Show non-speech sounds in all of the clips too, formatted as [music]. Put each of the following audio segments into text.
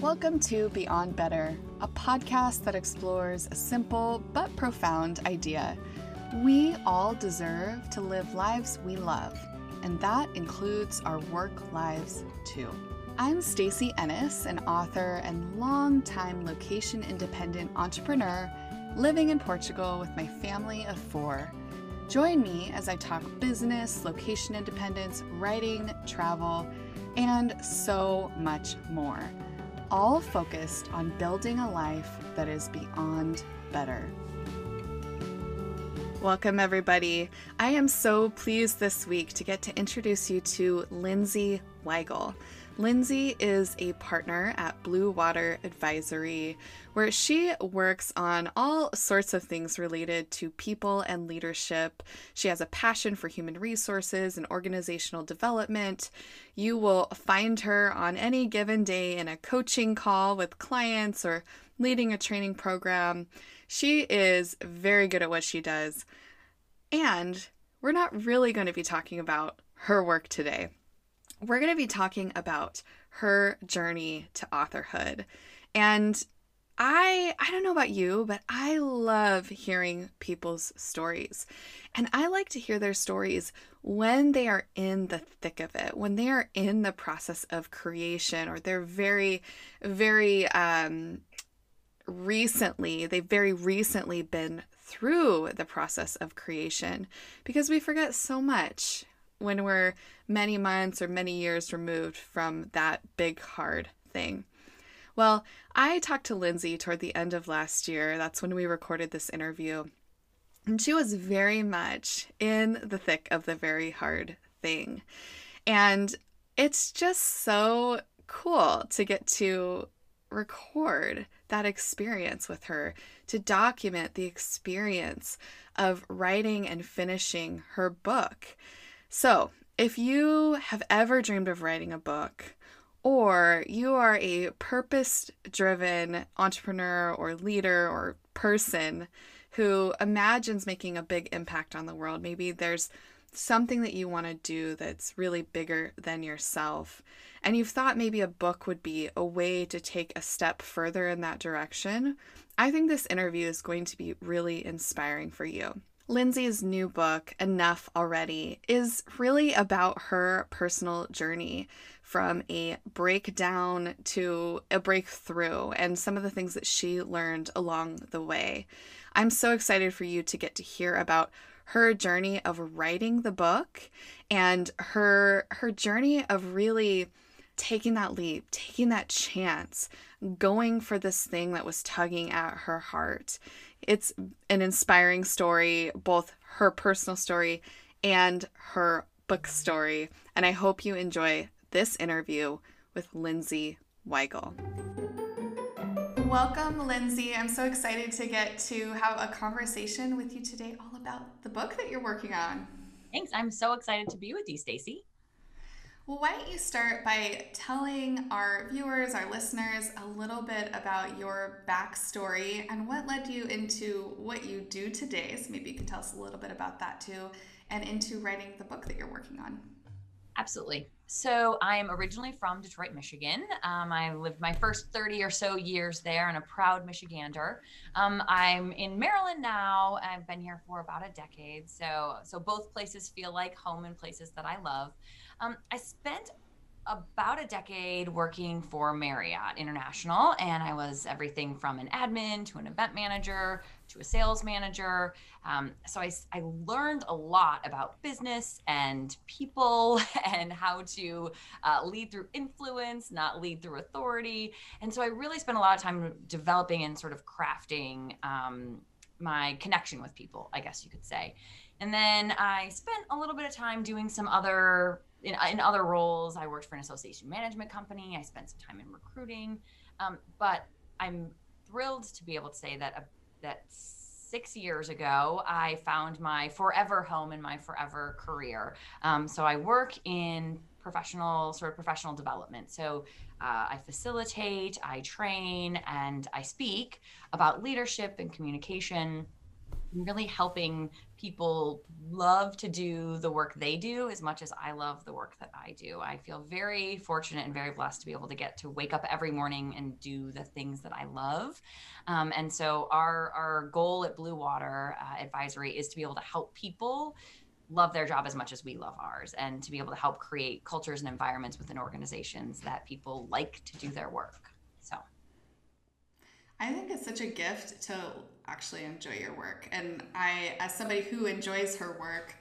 Welcome to Beyond Better, a podcast that explores a simple but profound idea. We all deserve to live lives we love, and that includes our work lives too. I'm Stacy Ennis, an author and longtime location independent entrepreneur living in Portugal with my family of four. Join me as I talk business, location independence, writing, travel, and so much more, all focused on building a life that is beyond better. Welcome, everybody. I am so pleased this week to get to introduce you to Lindsay Weigel. Lindsay is a partner at Blue Water Advisory, where she works on all sorts of things related to people and leadership. She has a passion for human resources and organizational development. You will find her on any given day in a coaching call with clients or leading a training program. She is very good at what she does. And we're not really going to be talking about her work today we're going to be talking about her journey to authorhood. And I I don't know about you, but I love hearing people's stories. And I like to hear their stories when they are in the thick of it, when they are in the process of creation or they're very very um recently, they've very recently been through the process of creation because we forget so much when we're many months or many years removed from that big, hard thing. Well, I talked to Lindsay toward the end of last year. That's when we recorded this interview. And she was very much in the thick of the very hard thing. And it's just so cool to get to record that experience with her, to document the experience of writing and finishing her book. So, if you have ever dreamed of writing a book, or you are a purpose driven entrepreneur or leader or person who imagines making a big impact on the world, maybe there's something that you want to do that's really bigger than yourself, and you've thought maybe a book would be a way to take a step further in that direction, I think this interview is going to be really inspiring for you. Lindsay's new book, Enough Already, is really about her personal journey from a breakdown to a breakthrough and some of the things that she learned along the way. I'm so excited for you to get to hear about her journey of writing the book and her her journey of really taking that leap, taking that chance, going for this thing that was tugging at her heart. It's an inspiring story, both her personal story and her book story. And I hope you enjoy this interview with Lindsay Weigel. Welcome, Lindsay. I'm so excited to get to have a conversation with you today all about the book that you're working on. Thanks. I'm so excited to be with you, Stacy. Well, why don't you start by telling our viewers, our listeners, a little bit about your backstory and what led you into what you do today? So maybe you can tell us a little bit about that too, and into writing the book that you're working on. Absolutely. So I'm originally from Detroit, Michigan. Um, I lived my first 30 or so years there and a proud Michigander. Um, I'm in Maryland now. I've been here for about a decade. So, so both places feel like home and places that I love. Um, I spent about a decade working for Marriott International, and I was everything from an admin to an event manager to a sales manager. Um, so I, I learned a lot about business and people [laughs] and how to uh, lead through influence, not lead through authority. And so I really spent a lot of time developing and sort of crafting um, my connection with people, I guess you could say. And then I spent a little bit of time doing some other in, in other roles, I worked for an association management company. I spent some time in recruiting, um, but I'm thrilled to be able to say that uh, that six years ago, I found my forever home in my forever career. Um, so I work in professional sort of professional development. So uh, I facilitate, I train, and I speak about leadership and communication really helping people love to do the work they do as much as I love the work that I do. I feel very fortunate and very blessed to be able to get to wake up every morning and do the things that I love. Um, and so our our goal at Blue Water uh, Advisory is to be able to help people love their job as much as we love ours and to be able to help create cultures and environments within organizations that people like to do their work. I think it's such a gift to actually enjoy your work. And I, as somebody who enjoys her work,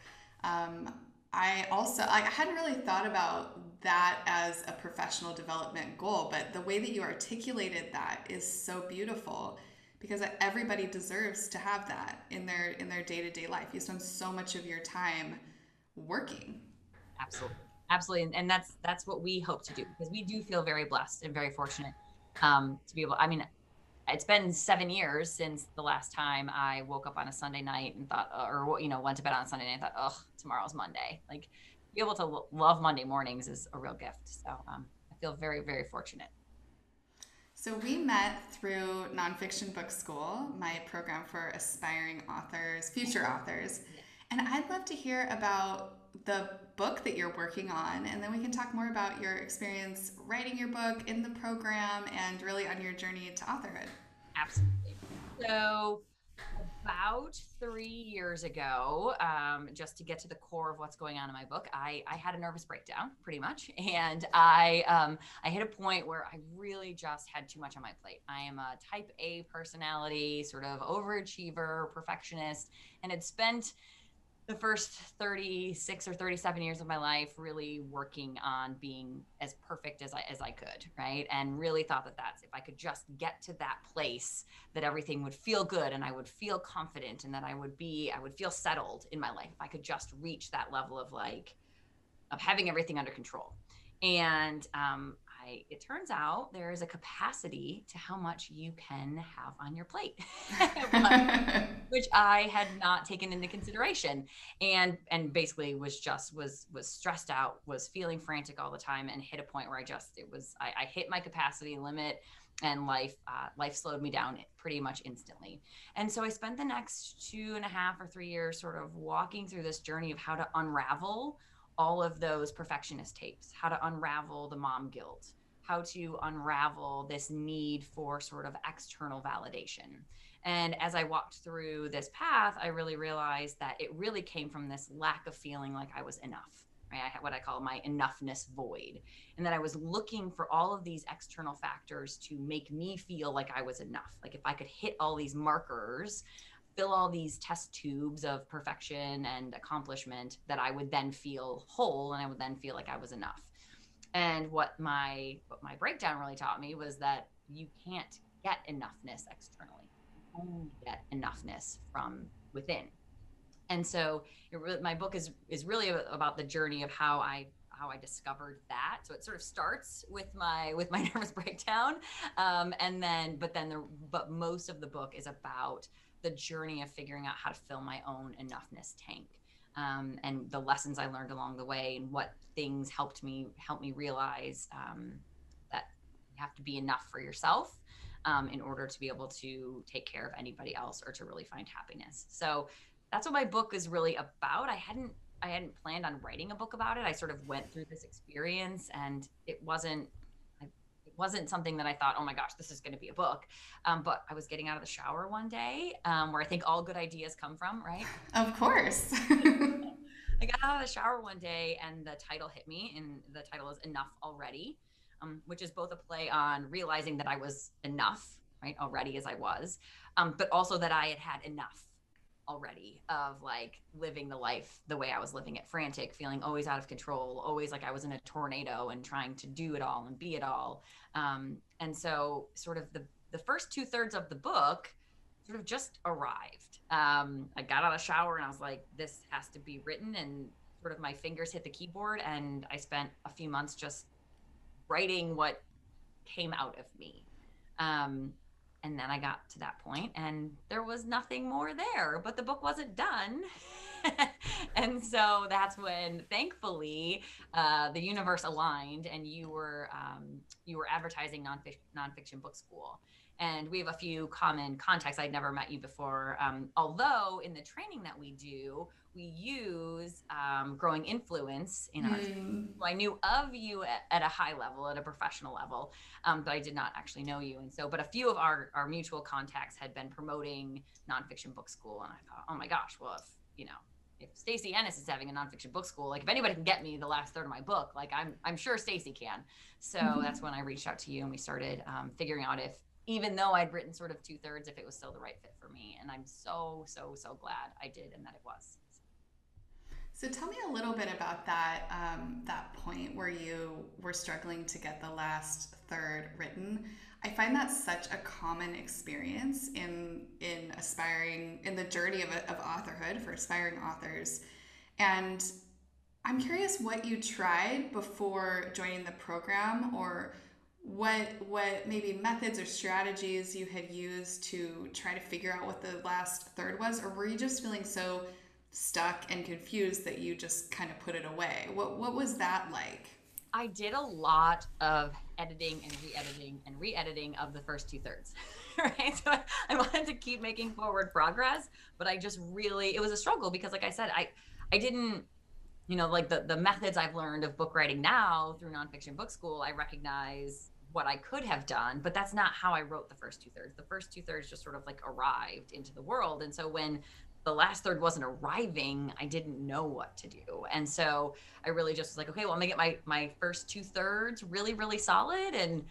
um, I also I hadn't really thought about that as a professional development goal, but the way that you articulated that is so beautiful because everybody deserves to have that in their in their day-to-day life. You spend so much of your time working. Absolutely. Absolutely. And that's that's what we hope to do because we do feel very blessed and very fortunate um, to be able I mean it's been seven years since the last time I woke up on a Sunday night and thought, uh, or you know, went to bed on a Sunday night and thought, oh, tomorrow's Monday. Like, be able to love Monday mornings is a real gift. So um, I feel very, very fortunate. So we met through Nonfiction Book School, my program for aspiring authors, future authors. And I'd love to hear about the book that you're working on, and then we can talk more about your experience writing your book in the program and really on your journey to authorhood. Absolutely. So, about three years ago, um, just to get to the core of what's going on in my book, I, I had a nervous breakdown, pretty much, and I um, I hit a point where I really just had too much on my plate. I am a Type A personality, sort of overachiever, perfectionist, and had spent the first 36 or 37 years of my life really working on being as perfect as I as I could, right? And really thought that that's if I could just get to that place that everything would feel good and I would feel confident and that I would be I would feel settled in my life. If I could just reach that level of like of having everything under control. And um, It turns out there is a capacity to how much you can have on your plate, [laughs] [laughs] which I had not taken into consideration, and and basically was just was was stressed out, was feeling frantic all the time, and hit a point where I just it was I, I hit my capacity limit, and life uh, life slowed me down pretty much instantly. And so I spent the next two and a half or three years sort of walking through this journey of how to unravel all of those perfectionist tapes, how to unravel the mom guilt, how to unravel this need for sort of external validation. And as I walked through this path, I really realized that it really came from this lack of feeling like I was enough. Right? I had what I call my enoughness void. And that I was looking for all of these external factors to make me feel like I was enough. Like if I could hit all these markers, fill all these test tubes of perfection and accomplishment, that I would then feel whole and I would then feel like I was enough. And what my what my breakdown really taught me was that you can't get enoughness externally. You only get enoughness from within. And so my book is is really about the journey of how I how I discovered that. So it sort of starts with my with my [laughs] nervous breakdown, um, and then but then the but most of the book is about the journey of figuring out how to fill my own enoughness tank um, and the lessons I learned along the way and what things helped me help me realize um, that you have to be enough for yourself um, in order to be able to take care of anybody else or to really find happiness. So that's what my book is really about. I hadn't I hadn't planned on writing a book about it. I sort of went through this experience and it wasn't wasn't something that I thought, oh my gosh, this is going to be a book. Um, but I was getting out of the shower one day, um, where I think all good ideas come from, right? Of course. [laughs] I got out of the shower one day and the title hit me, and the title is Enough Already, um, which is both a play on realizing that I was enough, right, already as I was, um, but also that I had had enough already of like living the life the way I was living it frantic, feeling always out of control, always like I was in a tornado and trying to do it all and be it all. Um, and so, sort of the the first two thirds of the book sort of just arrived. Um, I got out of shower and I was like, this has to be written. And sort of my fingers hit the keyboard. And I spent a few months just writing what came out of me. Um, and then I got to that point and there was nothing more there, but the book wasn't done. [laughs] and so that's when thankfully uh, the universe aligned and you were um, you were advertising nonfiction, nonfiction book school and we have a few common contacts. I'd never met you before. Um, although in the training that we do, we use um, growing influence in our. Mm. So I knew of you at, at, a high level, at a professional level, um, but I did not actually know you. And so, but a few of our our mutual contacts had been promoting nonfiction book school, and I thought, oh my gosh, well if you know if Stacy Ennis is having a nonfiction book school, like if anybody can get me the last third of my book, like I'm I'm sure Stacy can. So mm-hmm. that's when I reached out to you and we started um, figuring out if even though I'd written sort of two thirds, if it was still the right fit for me. And I'm so so so glad I did and that it was. So tell me a little bit about that um, that point where you were struggling to get the last third written. I find that such a common experience in in aspiring in the journey of, of authorhood for aspiring authors, and I'm curious what you tried before joining the program, or what what maybe methods or strategies you had used to try to figure out what the last third was, or were you just feeling so stuck and confused that you just kind of put it away? What what was that like? I did a lot of editing and re-editing and re-editing of the first two thirds. [laughs] right. So I wanted to keep making forward progress, but I just really it was a struggle because like I said, I I didn't you know, like the, the methods I've learned of book writing now through nonfiction book school, I recognize what I could have done, but that's not how I wrote the first two thirds. The first two thirds just sort of like arrived into the world. And so when the last third wasn't arriving, I didn't know what to do. And so I really just was like, okay, well, I'm gonna get my my first two thirds really, really solid and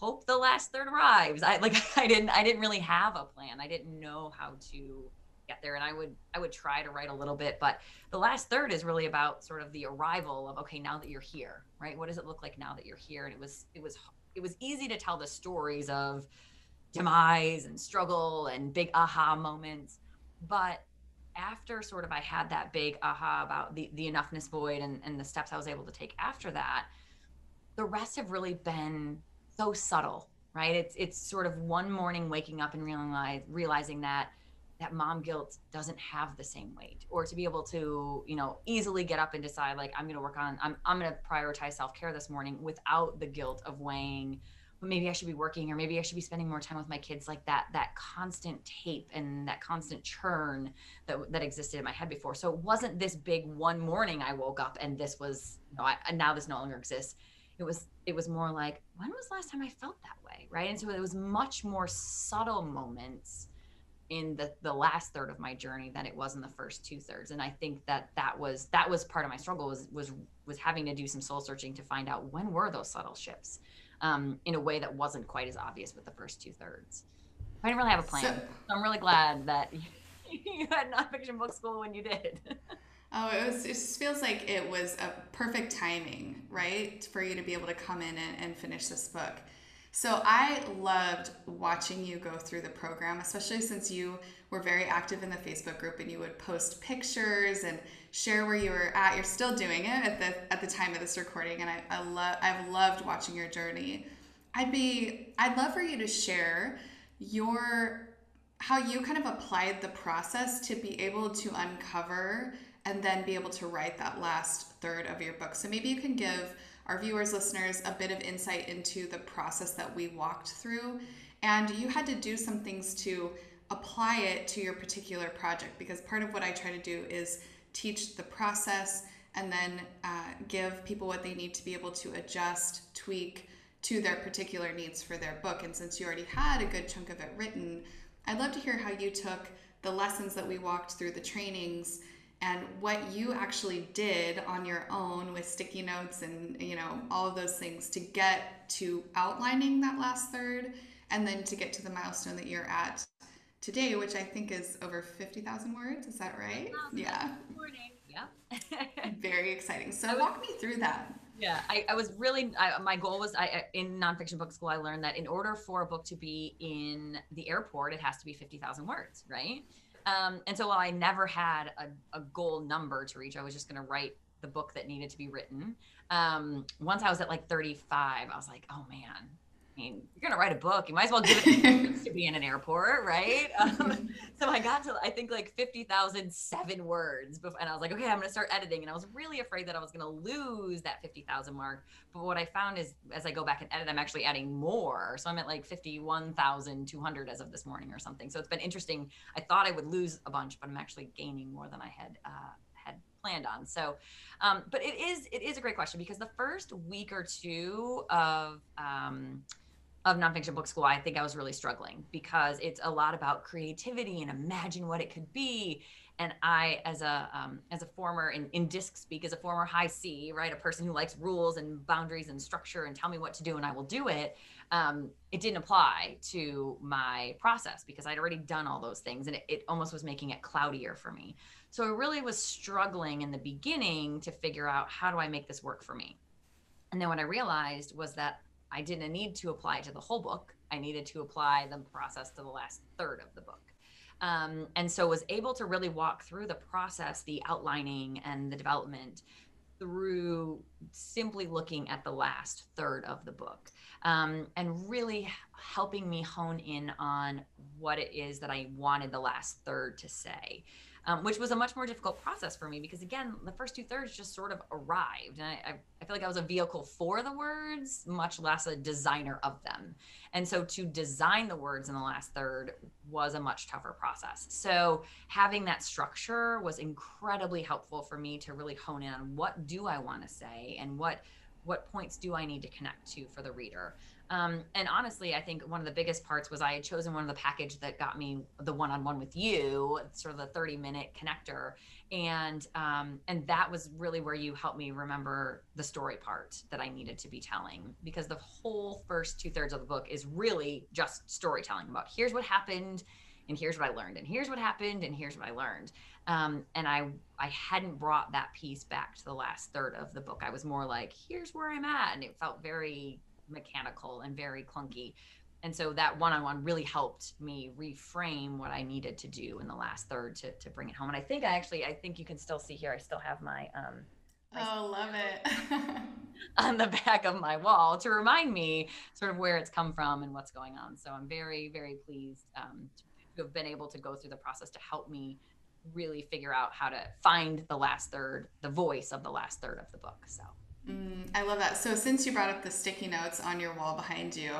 hope the last third arrives. I like [laughs] I didn't I didn't really have a plan. I didn't know how to get there. And I would I would try to write a little bit, but the last third is really about sort of the arrival of okay, now that you're here, right? What does it look like now that you're here? And it was it was it was easy to tell the stories of demise and struggle and big aha moments. But after sort of I had that big aha about the, the enoughness void and, and the steps I was able to take after that, the rest have really been so subtle, right? It's it's sort of one morning waking up and realize, realizing that that mom guilt doesn't have the same weight or to be able to you know easily get up and decide like i'm going to work on i'm, I'm going to prioritize self-care this morning without the guilt of weighing well, maybe I should be working or maybe I should be spending more time with my kids like that that constant tape and that constant churn that that existed in my head before. So it wasn't this big one morning I woke up and this was you know, I, now this no longer exists. It was it was more like when was the last time I felt that way, right? And so it was much more subtle moments in the the last third of my journey than it was in the first two thirds and i think that that was that was part of my struggle was was was having to do some soul searching to find out when were those subtle shifts um, in a way that wasn't quite as obvious with the first two thirds. I didn't really have a plan. So, so I'm really glad that [laughs] you had nonfiction book school when you did. Oh, it was. It just feels like it was a perfect timing, right, for you to be able to come in and, and finish this book. So I loved watching you go through the program, especially since you were very active in the Facebook group and you would post pictures and share where you were at. You're still doing it at the at the time of this recording, and I, I love I've loved watching your journey. I'd be I'd love for you to share your how you kind of applied the process to be able to uncover and then be able to write that last third of your book. So maybe you can give our viewers, listeners, a bit of insight into the process that we walked through. And you had to do some things to apply it to your particular project because part of what I try to do is teach the process and then uh, give people what they need to be able to adjust, tweak to their particular needs for their book. And since you already had a good chunk of it written, I'd love to hear how you took the lessons that we walked through, the trainings, and what you actually did on your own with sticky notes and you know all of those things to get to outlining that last third and then to get to the milestone that you're at today, which I think is over 50,000 words. Is that right? Um, yeah. Morning. Yeah. [laughs] Very exciting. So walk me through that. Yeah, I, I was really, I, my goal was I, in nonfiction book school, I learned that in order for a book to be in the airport, it has to be 50,000 words, right? Um, and so while I never had a, a goal number to reach, I was just going to write the book that needed to be written. Um, once I was at like 35, I was like, oh man, mean, you're gonna write a book, you might as well give it to [laughs] be in an airport, right? [laughs] Um, so I got to I think like fifty thousand seven words, before, and I was like, okay, I'm gonna start editing, and I was really afraid that I was gonna lose that fifty thousand mark. But what I found is, as I go back and edit, I'm actually adding more. So I'm at like fifty one thousand two hundred as of this morning or something. So it's been interesting. I thought I would lose a bunch, but I'm actually gaining more than I had uh, had planned on. So, um, but it is it is a great question because the first week or two of um, of nonfiction book school, I think I was really struggling because it's a lot about creativity and imagine what it could be. And I, as a um, as a former in, in disc speak, as a former high C, right, a person who likes rules and boundaries and structure and tell me what to do and I will do it. Um, it didn't apply to my process because I'd already done all those things, and it, it almost was making it cloudier for me. So I really was struggling in the beginning to figure out how do I make this work for me. And then what I realized was that I didn't need to apply to the whole book. I needed to apply the process to the last third of the book. Um, and so was able to really walk through the process, the outlining and the development through simply looking at the last third of the book um, and really helping me hone in on what it is that I wanted the last third to say um, which was a much more difficult process for me because again the first two thirds just sort of arrived. And I, I, feel like i was a vehicle for the words much less a designer of them. And so to design the words in the last third was a much tougher process. So having that structure was incredibly helpful for me to really hone in on what do i want to say and what what points do i need to connect to for the reader um, and honestly, I think one of the biggest parts was I had chosen one of the package that got me the one-on-one with you, sort of the 30-minute connector, and um, and that was really where you helped me remember the story part that I needed to be telling because the whole first two thirds of the book is really just storytelling about here's what happened, and here's what I learned, and here's what happened, and here's what I learned. Um, and I I hadn't brought that piece back to the last third of the book. I was more like, here's where I'm at, and it felt very mechanical and very clunky. And so that one on one really helped me reframe what I needed to do in the last third to, to bring it home. And I think I actually, I think you can still see here, I still have my, um, oh, love it. [laughs] on the back of my wall to remind me sort of where it's come from and what's going on. So I'm very, very pleased um, to have been able to go through the process to help me really figure out how to find the last third, the voice of the last third of the book. So. Mm, I love that. So, since you brought up the sticky notes on your wall behind you,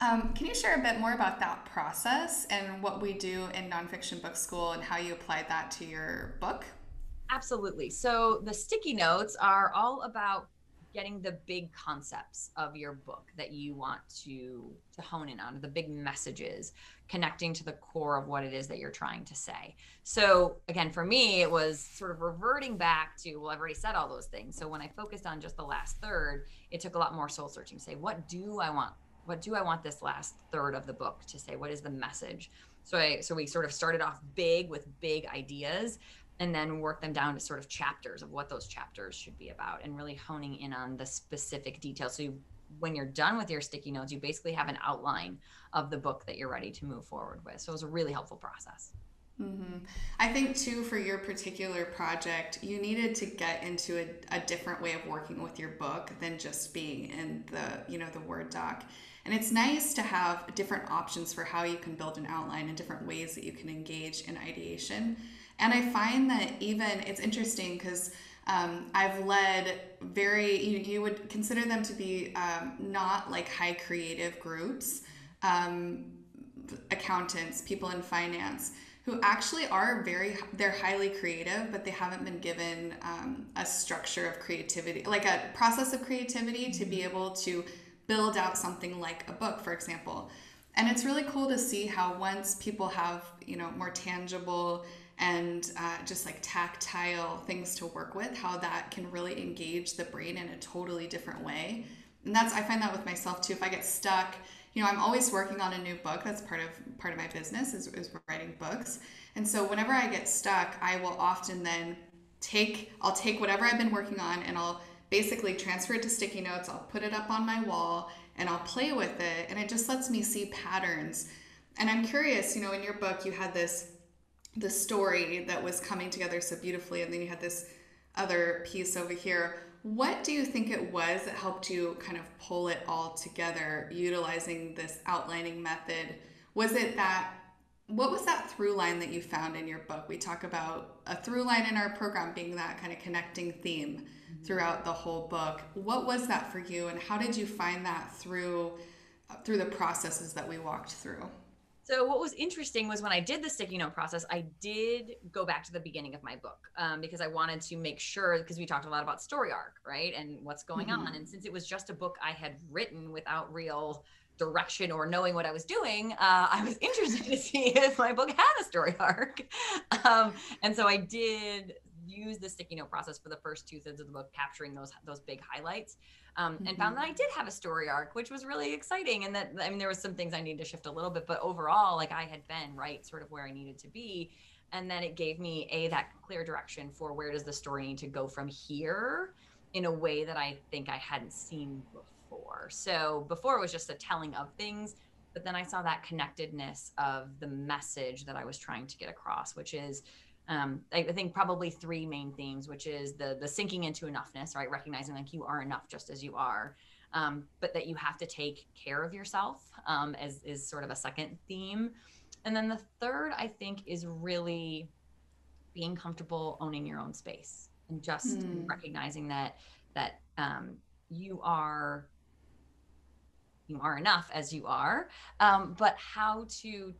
um, can you share a bit more about that process and what we do in nonfiction book school and how you applied that to your book? Absolutely. So, the sticky notes are all about getting the big concepts of your book that you want to to hone in on the big messages connecting to the core of what it is that you're trying to say. So again for me it was sort of reverting back to well i've already said all those things. So when i focused on just the last third it took a lot more soul searching to say what do i want? What do i want this last third of the book to say? What is the message? So I so we sort of started off big with big ideas and then work them down to sort of chapters of what those chapters should be about and really honing in on the specific details. So you, when you're done with your sticky notes you basically have an outline of the book that you're ready to move forward with. So it was a really helpful process. Mm-hmm. i think too for your particular project you needed to get into a, a different way of working with your book than just being in the you know the word doc. And it's nice to have different options for how you can build an outline and different ways that you can engage in ideation and I find that even it's interesting because um, I've led very, you, you, would consider them to be um, not like high creative groups, um, accountants, people in finance who actually are very they're highly creative but they haven't been given um, a structure of creativity like a process of creativity to be able to build out something like a book for example. And it's really cool to see how once people have you know more tangible and uh, just like tactile things to work with, how that can really engage the brain in a totally different way. And that's I find that with myself too. If I get stuck, you know, I'm always working on a new book. That's part of part of my business is, is writing books. And so whenever I get stuck, I will often then take I'll take whatever I've been working on and I'll basically transfer it to sticky notes. I'll put it up on my wall and I'll play with it and it just lets me see patterns. And I'm curious, you know, in your book you had this the story that was coming together so beautifully and then you had this other piece over here What do you think it was that helped you kind of pull it all together utilizing this outlining method? Was it that what was that through line that you found in your book? We talk about a through line in our program being that kind of connecting theme mm-hmm. throughout the whole book. What was that for you and how did you find that through through the processes that we walked through? So what was interesting was when I did the sticky note process, I did go back to the beginning of my book um, because I wanted to make sure because we talked a lot about story arc, right, and what's going mm-hmm. on. And since it was just a book I had written without real direction or knowing what I was doing, uh, I was [laughs] interested to see if my book had a story arc. Um, and so I did use the sticky note process for the first two thirds of the book, capturing those those big highlights um, mm-hmm. and found that I did have a story arc, which was really exciting. And that, I mean, there was some things I needed to shift a little bit, but overall, like I had been right sort of where I needed to be. And then it gave me a that clear direction for where does the story need to go from here in a way that I think I hadn't seen before. So before it was just a telling of things, but then I saw that connectedness of the message that I was trying to get across, which is um, I, I, think probably three main themes, which is the the sinking into enoughness, right? Recognizing like you are enough just as you are, um, but that you have to take care of yourself um, as is sort of a second theme, and then the third I think is really being comfortable owning your own space and just mm. recognizing that that um, you are you are enough as you are, um, but how to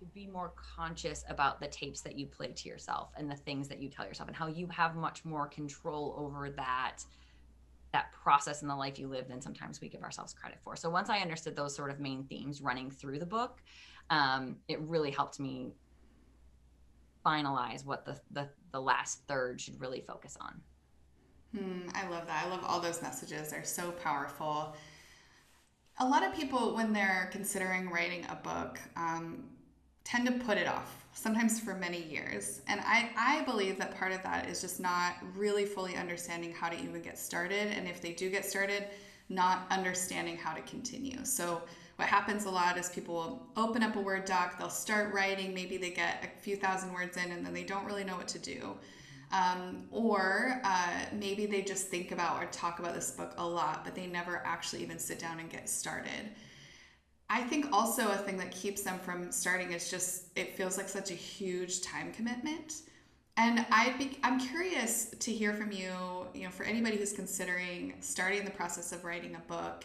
to be more conscious about the tapes that you play to yourself and the things that you tell yourself and how you have much more control over that that process in the life you live than sometimes we give ourselves credit for. So once I understood those sort of main themes running through the book, um, it really helped me finalize what the, the, the last third should really focus on. Hmm, I love that. I love all those messages. They're so powerful. A lot of people, when they're considering writing a book, um, tend to put it off, sometimes for many years. And I, I believe that part of that is just not really fully understanding how to even get started. And if they do get started, not understanding how to continue. So, what happens a lot is people will open up a Word doc, they'll start writing, maybe they get a few thousand words in, and then they don't really know what to do. Um, or uh, maybe they just think about or talk about this book a lot, but they never actually even sit down and get started. I think also a thing that keeps them from starting is just it feels like such a huge time commitment. And I'd be, I'm curious to hear from you, you know, for anybody who's considering starting the process of writing a book,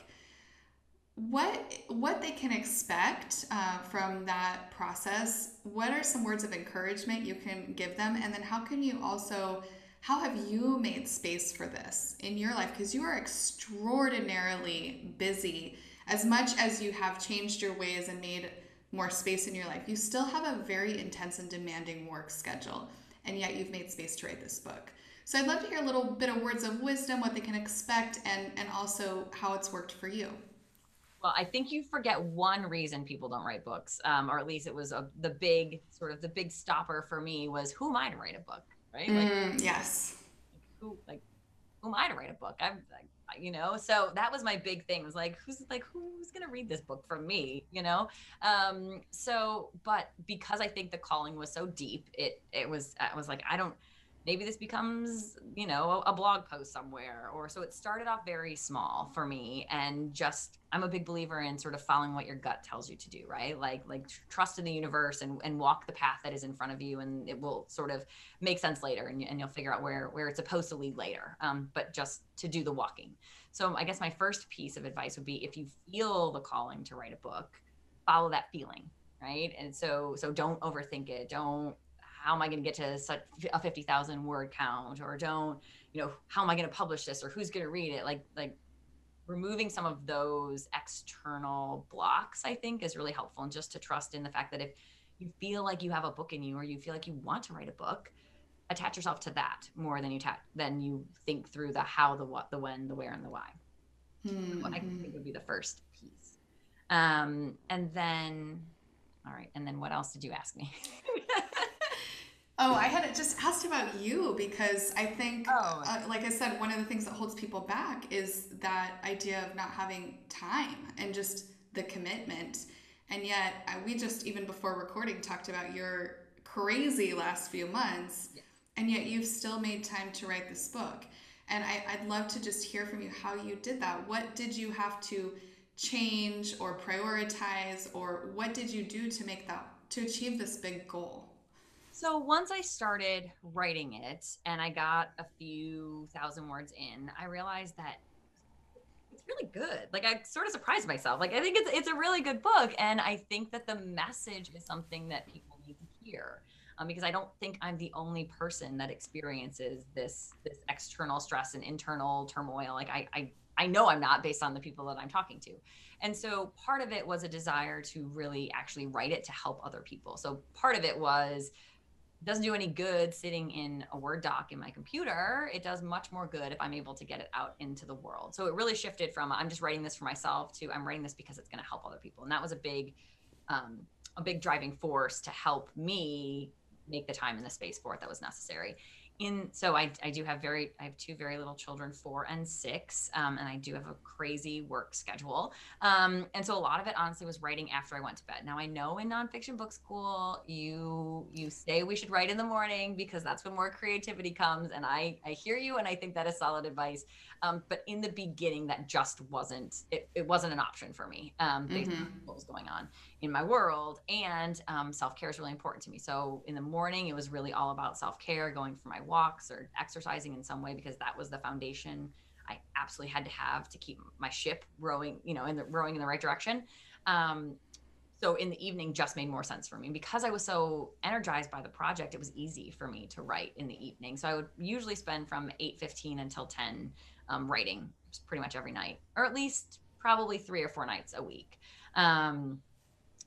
what what they can expect uh, from that process. What are some words of encouragement you can give them, and then how can you also how have you made space for this in your life? Because you are extraordinarily busy as much as you have changed your ways and made more space in your life, you still have a very intense and demanding work schedule, and yet you've made space to write this book. So I'd love to hear a little bit of words of wisdom, what they can expect, and and also how it's worked for you. Well, I think you forget one reason people don't write books, um, or at least it was a, the big sort of the big stopper for me was who am I to write a book, right? Like, mm, yes. Like, who like who am I to write a book? I'm like, you know? So that was my big thing was like who's like who's gonna read this book from me? You know? Um so but because i think the calling was so deep it it was i was like i don't maybe this becomes you know a, a, blog post somewhere or so it started off very small for me and just i'm a big believer in sort of following what your gut tells you to do right? Like like trust in the universe and, and walk the path that is in front of you and it will sort of make sense later and, and you'll figure out where where it's supposed to lead later um, but just to do the walking. So i guess my first piece of advice would be if you feel the calling to write a book follow that feeling right? And so so don't overthink it. Don't how am I going to get to such a 50,000 word count or don't, you know, how am I going to publish this or who's going to read it? Like, like removing some of those external blocks, I think is really helpful. And just to trust in the fact that if you feel like you have a book in you or you feel like you want to write a book, attach yourself to that more than you ta- than you think through the how, the what, the when, the where, and the why. Mm-hmm. What I think would be the first piece. Um, and then, all right, and then what else did you ask me? [laughs] Oh, I had just asked about you because I think, oh. uh, like I said, one of the things that holds people back is that idea of not having time and just the commitment. And yet, we just, even before recording, talked about your crazy last few months, yeah. and yet you've still made time to write this book. And I, I'd love to just hear from you how you did that. What did you have to change or prioritize, or what did you do to make that to achieve this big goal? So once I started writing it and I got a few thousand words in, I realized that it's really good. Like I sort of surprised myself. Like I think it's it's a really good book, and I think that the message is something that people need to hear. Um, because I don't think I'm the only person that experiences this this external stress and internal turmoil. Like I, I I know I'm not based on the people that I'm talking to. And so part of it was a desire to really actually write it to help other people. So part of it was doesn't do any good sitting in a Word doc in my computer. It does much more good if I'm able to get it out into the world. So it really shifted from I'm just writing this for myself to I'm writing this because it's going to help other people. And that was a big, um, a big driving force to help me make the time and the space for it that was necessary in so I, I do have very i have two very little children four and six um, and i do have a crazy work schedule. Um, and so a lot of it honestly was writing after i went to bed. Now i know in nonfiction book school you you say we should write in the morning because that's when more creativity comes and i i hear you and i think that is solid advice um, but in the beginning that just wasn't it, it wasn't an option for me um, based mm-hmm. on what was going on in my world. And um, self-care is really important to me. So in the morning it was really all about self-care going for my walks or exercising in some way because that was the foundation i absolutely had to have to keep my ship rowing you know in the rowing in the right direction. Um, so in the evening just made more sense for me. Because i was so energized by the project it was easy for me to write in the evening. So i would usually spend from 8.15 until 10 um, writing pretty much every night or at least probably three or four nights a week um,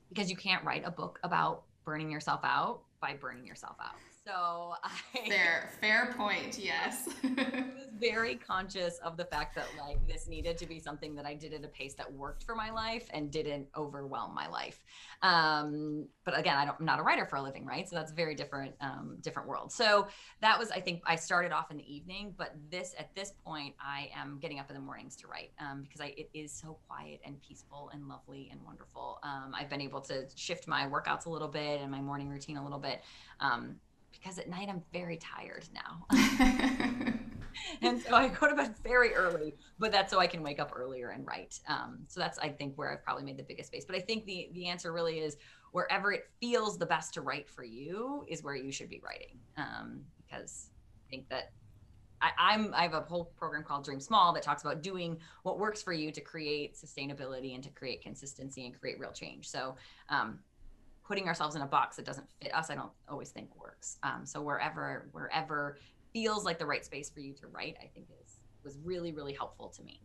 because you can't write a book about burning yourself out by burning yourself out. So [laughs] I fair fair point. Yes, [laughs] I was very conscious of the fact that like this needed to be something that I did at a pace that worked for my life and didn't overwhelm my life. Um, but again, I am not a writer for a living, right? So that's a very different um, different world. So that was I think I started off in the evening, but this at this point I am getting up in the mornings to write um, because I, it is so quiet and peaceful and lovely and wonderful. Um, I've been able to shift my workouts a little bit and my morning routine a little bit. Um, because at night I'm very tired now. [laughs] [laughs] and so I go to bed very early, but that's so I can wake up earlier and write. Um, so that's I think where I've probably made the biggest space. But I think the the answer really is wherever it feels the best to write for you is where you should be writing. Um, because I think that I, am I have a whole program called Dream Small that talks about doing what works for you to create sustainability and to create consistency and create real change. So um, putting ourselves in a box that doesn't fit us, I don't always think works. Um, so wherever wherever feels like the right space for you to write, I think is was really really helpful to me.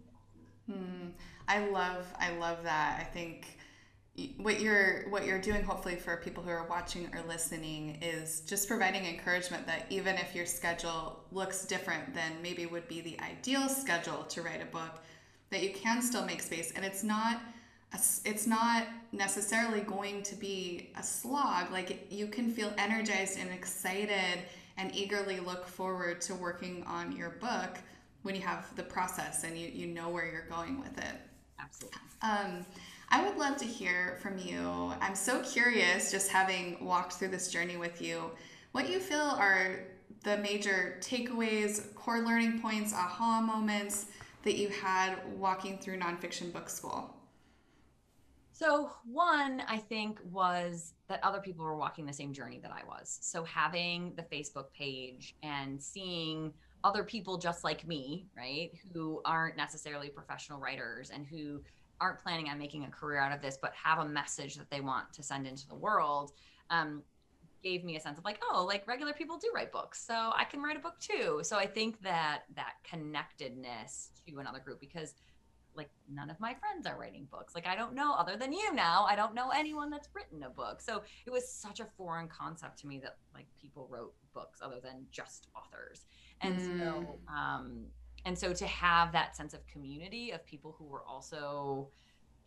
Hmm. I love I love that. I think what you're what you're doing hopefully for people who are watching or listening is just providing encouragement that even if your schedule looks different than maybe would be the ideal schedule to write a book that you can still make space and it's not it's not necessarily going to be a slog. Like you can feel energized and excited and eagerly look forward to working on your book when you have the process and you, you know where you're going with it. Absolutely. Um, I would love to hear from you. I'm so curious, just having walked through this journey with you, what you feel are the major takeaways, core learning points, aha moments that you had walking through nonfiction book school. So, one, I think, was that other people were walking the same journey that I was. So, having the Facebook page and seeing other people just like me, right, who aren't necessarily professional writers and who aren't planning on making a career out of this, but have a message that they want to send into the world, um, gave me a sense of like, oh, like regular people do write books, so I can write a book too. So I think that that connectedness to another group because like none of my friends are writing books. Like I don't know other than you now, I don't know anyone that's written a book. So it was such a foreign concept to me that like people wrote books other than just authors. And mm. so um and so to have that sense of community of people who were also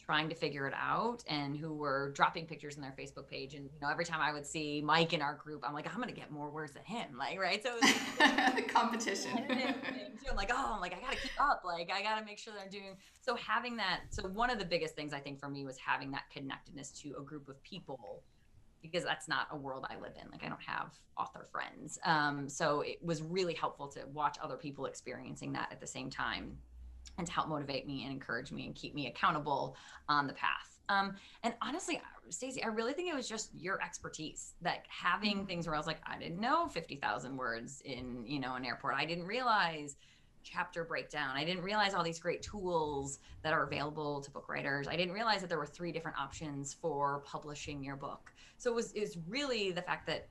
trying to figure it out and who were dropping pictures in their Facebook page. And you know, every time I would see Mike in our group, I'm like, I'm gonna get more words than him, like right. So [laughs] the competition. I'm like, oh, I'm like, I gotta keep up. Like, I gotta make sure that I'm doing. So having that. So one of the biggest things I think for me was having that connectedness to a group of people because that's not a world I live in. Like I don't have author friends. Um, so it was really helpful to watch other people experiencing that at the same time and to help motivate me and encourage me and keep me accountable on the path. Um, and honestly, Stacy, I really think it was just your expertise, that having mm-hmm. things where I was like, I didn't know 50,000 words in, you know, an airport. I didn't realize chapter breakdown. I didn't realize all these great tools that are available to book writers. I didn't realize that there were three different options for publishing your book. So it was, it was really the fact that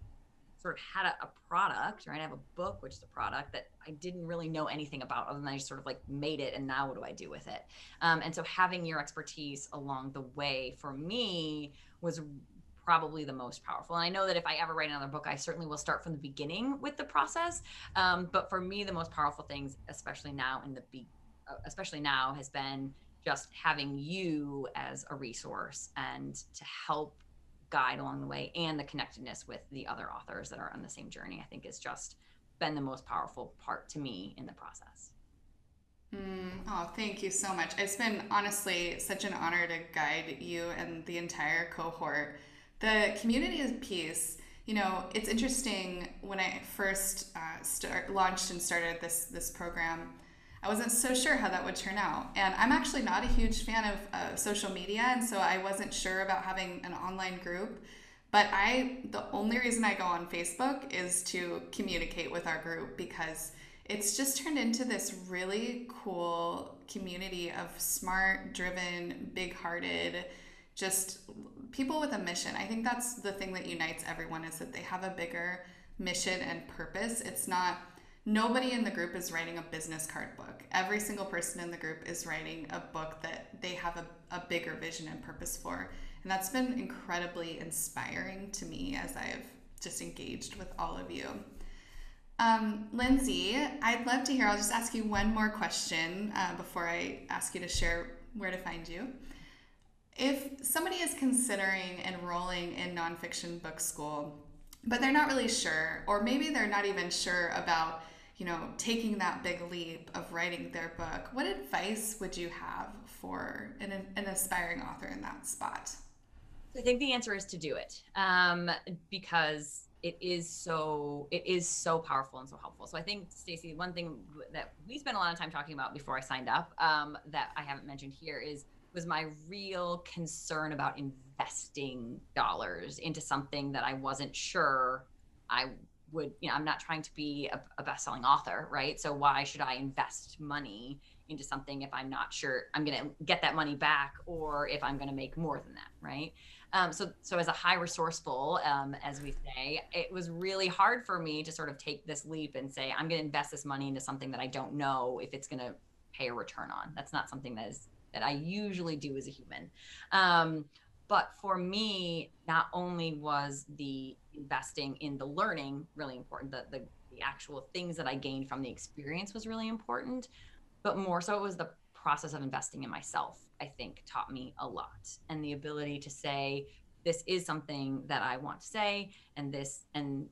sort of had a, a, product, right? I have a book, which is a product that I didn't really know anything about, other than I just sort of like made it, and now what do I do with it? Um, and so having your expertise along the way for me was probably the most powerful. And I know that if I ever write another book, I certainly will start from the beginning with the process. Um, but for me, the most powerful things, especially now in the be, uh, especially now, has been just having you as a resource and to help guide along the way and the connectedness with the other authors that are on the same journey, I think has just been the most powerful part to me in the process. Mm, oh, thank you so much. It's been honestly such an honor to guide you and the entire cohort. The community piece, you know, it's interesting when I first uh, start launched and started this this program. I wasn't so sure how that would turn out. And I'm actually not a huge fan of uh, social media, and so I wasn't sure about having an online group. But I, the only reason I go on Facebook is to communicate with our group because it's just turned into this really cool community of smart, driven, big hearted, just people with a mission. I think that's the thing that unites everyone is that they have a bigger mission and purpose. It's not nobody in the group is writing a business card book. Every single person in the group is writing a book that they have a, a bigger vision and purpose for. And that's been incredibly inspiring to me as I've just engaged with all of you. Um, Lindsay, I'd love to hear. I'll just ask you one more question uh, before I ask you to share where to find you. If somebody is considering enrolling in nonfiction book school, but they're not really sure, or maybe they're not even sure about you know, taking that big leap of writing their book, what advice would you have for an, an aspiring author in that spot? I think the answer is to do it um, because it is so it is so powerful and so helpful. So I think Stacy, one thing that we spent a lot of time talking about before I signed up um, that I haven't mentioned here is was my real concern about investing dollars into something that I wasn't sure I would you know i'm not trying to be a, a best-selling author right? So why should i invest money into something if i'm not sure i'm going to get that money back or if i'm going to make more than that right? Um, so so as a high resourceful um, as we say it was really hard for me to sort of take this leap and say i'm going to invest this money into something that i don't know if it's going to pay a return on. That's not something that is that i usually do as a human. Um, but for me, not only was the investing in the learning really important, the, the, the actual things that I gained from the experience was really important, but more so it was the process of investing in myself, I think taught me a lot. And the ability to say, this is something that I want to say, and this, and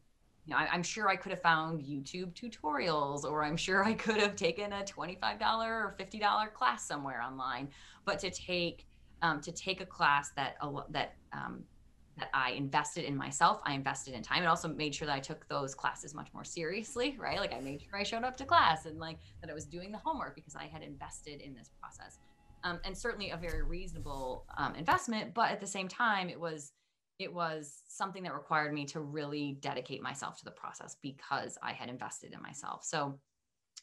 you know, I, am sure I could have found YouTube tutorials, or I'm sure I could have taken a $25 or $50 class somewhere online. But to take um, to take a class that that um, that I invested in myself. I invested in time. It also made sure that I took those classes much more seriously, [laughs] right? Like I made sure I showed up to class and like that I was doing the homework because I had invested in this process. Um, and certainly a very reasonable um, investment, but at the same time, it was it was something that required me to really dedicate myself to the process because I had invested in myself. So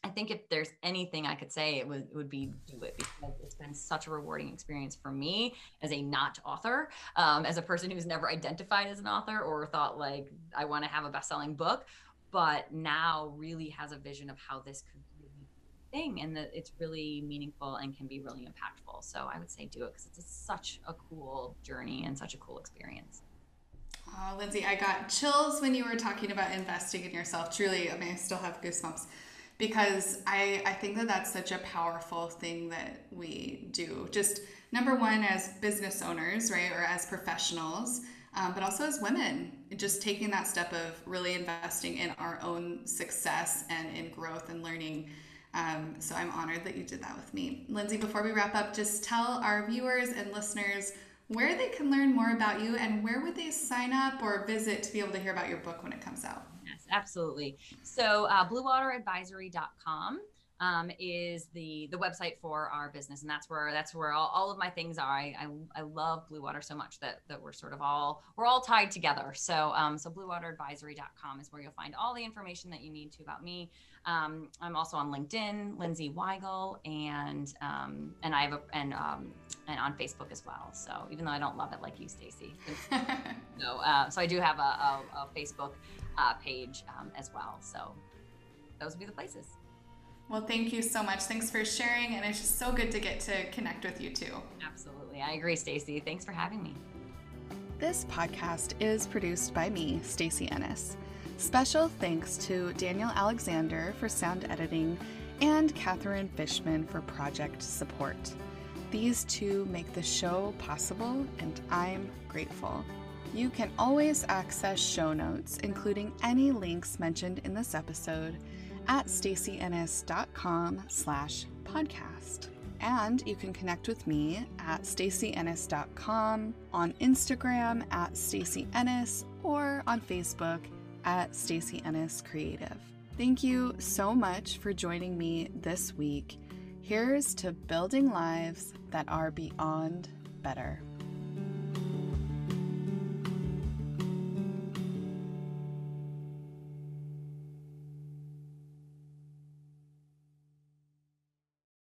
I think if there's anything I could say, it would, it would be do it because it's been such a rewarding experience for me as a not author, um, as a person who's never identified as an author or thought like I want to have a best-selling book, but now really has a vision of how this could be a thing and that it's really meaningful and can be really impactful. So I would say do it because it's a, such a cool journey and such a cool experience. Oh, Lindsay, I got chills when you were talking about investing in yourself. Truly, I mean, I still have goosebumps because I, I think that that's such a powerful thing that we do. Just number one, as business owners, right, or as professionals, um, but also as women, just taking that step of really investing in our own success and in growth and learning. Um, so I'm honored that you did that with me. Lindsay, before we wrap up, just tell our viewers and listeners where they can learn more about you and where would they sign up or visit to be able to hear about your book when it comes out. Absolutely. So, uh, bluewateradvisory.com um, is the the website for our business, and that's where that's where all, all of my things are. I, I, I love Blue Water so much that that we're sort of all we're all tied together. So um, so bluewateradvisory.com is where you'll find all the information that you need to about me. Um, I'm also on LinkedIn, Lindsay Weigel, and um, and I have a and um, and on Facebook as well. So even though I don't love it like you, Stacy, [laughs] so uh, so I do have a, a, a Facebook uh, page um, as well. So those would be the places. Well, thank you so much. Thanks for sharing, and it's just so good to get to connect with you too. Absolutely. I agree, Stacy. Thanks for having me. This podcast is produced by me, Stacy Ennis. Special thanks to Daniel Alexander for sound editing and Catherine Fishman for project support. These two make the show possible, and I'm grateful. You can always access show notes, including any links mentioned in this episode, at stacyennis.com slash podcast. And you can connect with me at stacyennis.com, on Instagram at stacyennis, or on Facebook at Stacy Ennis Creative. Thank you so much for joining me this week. Here's to building lives that are beyond better.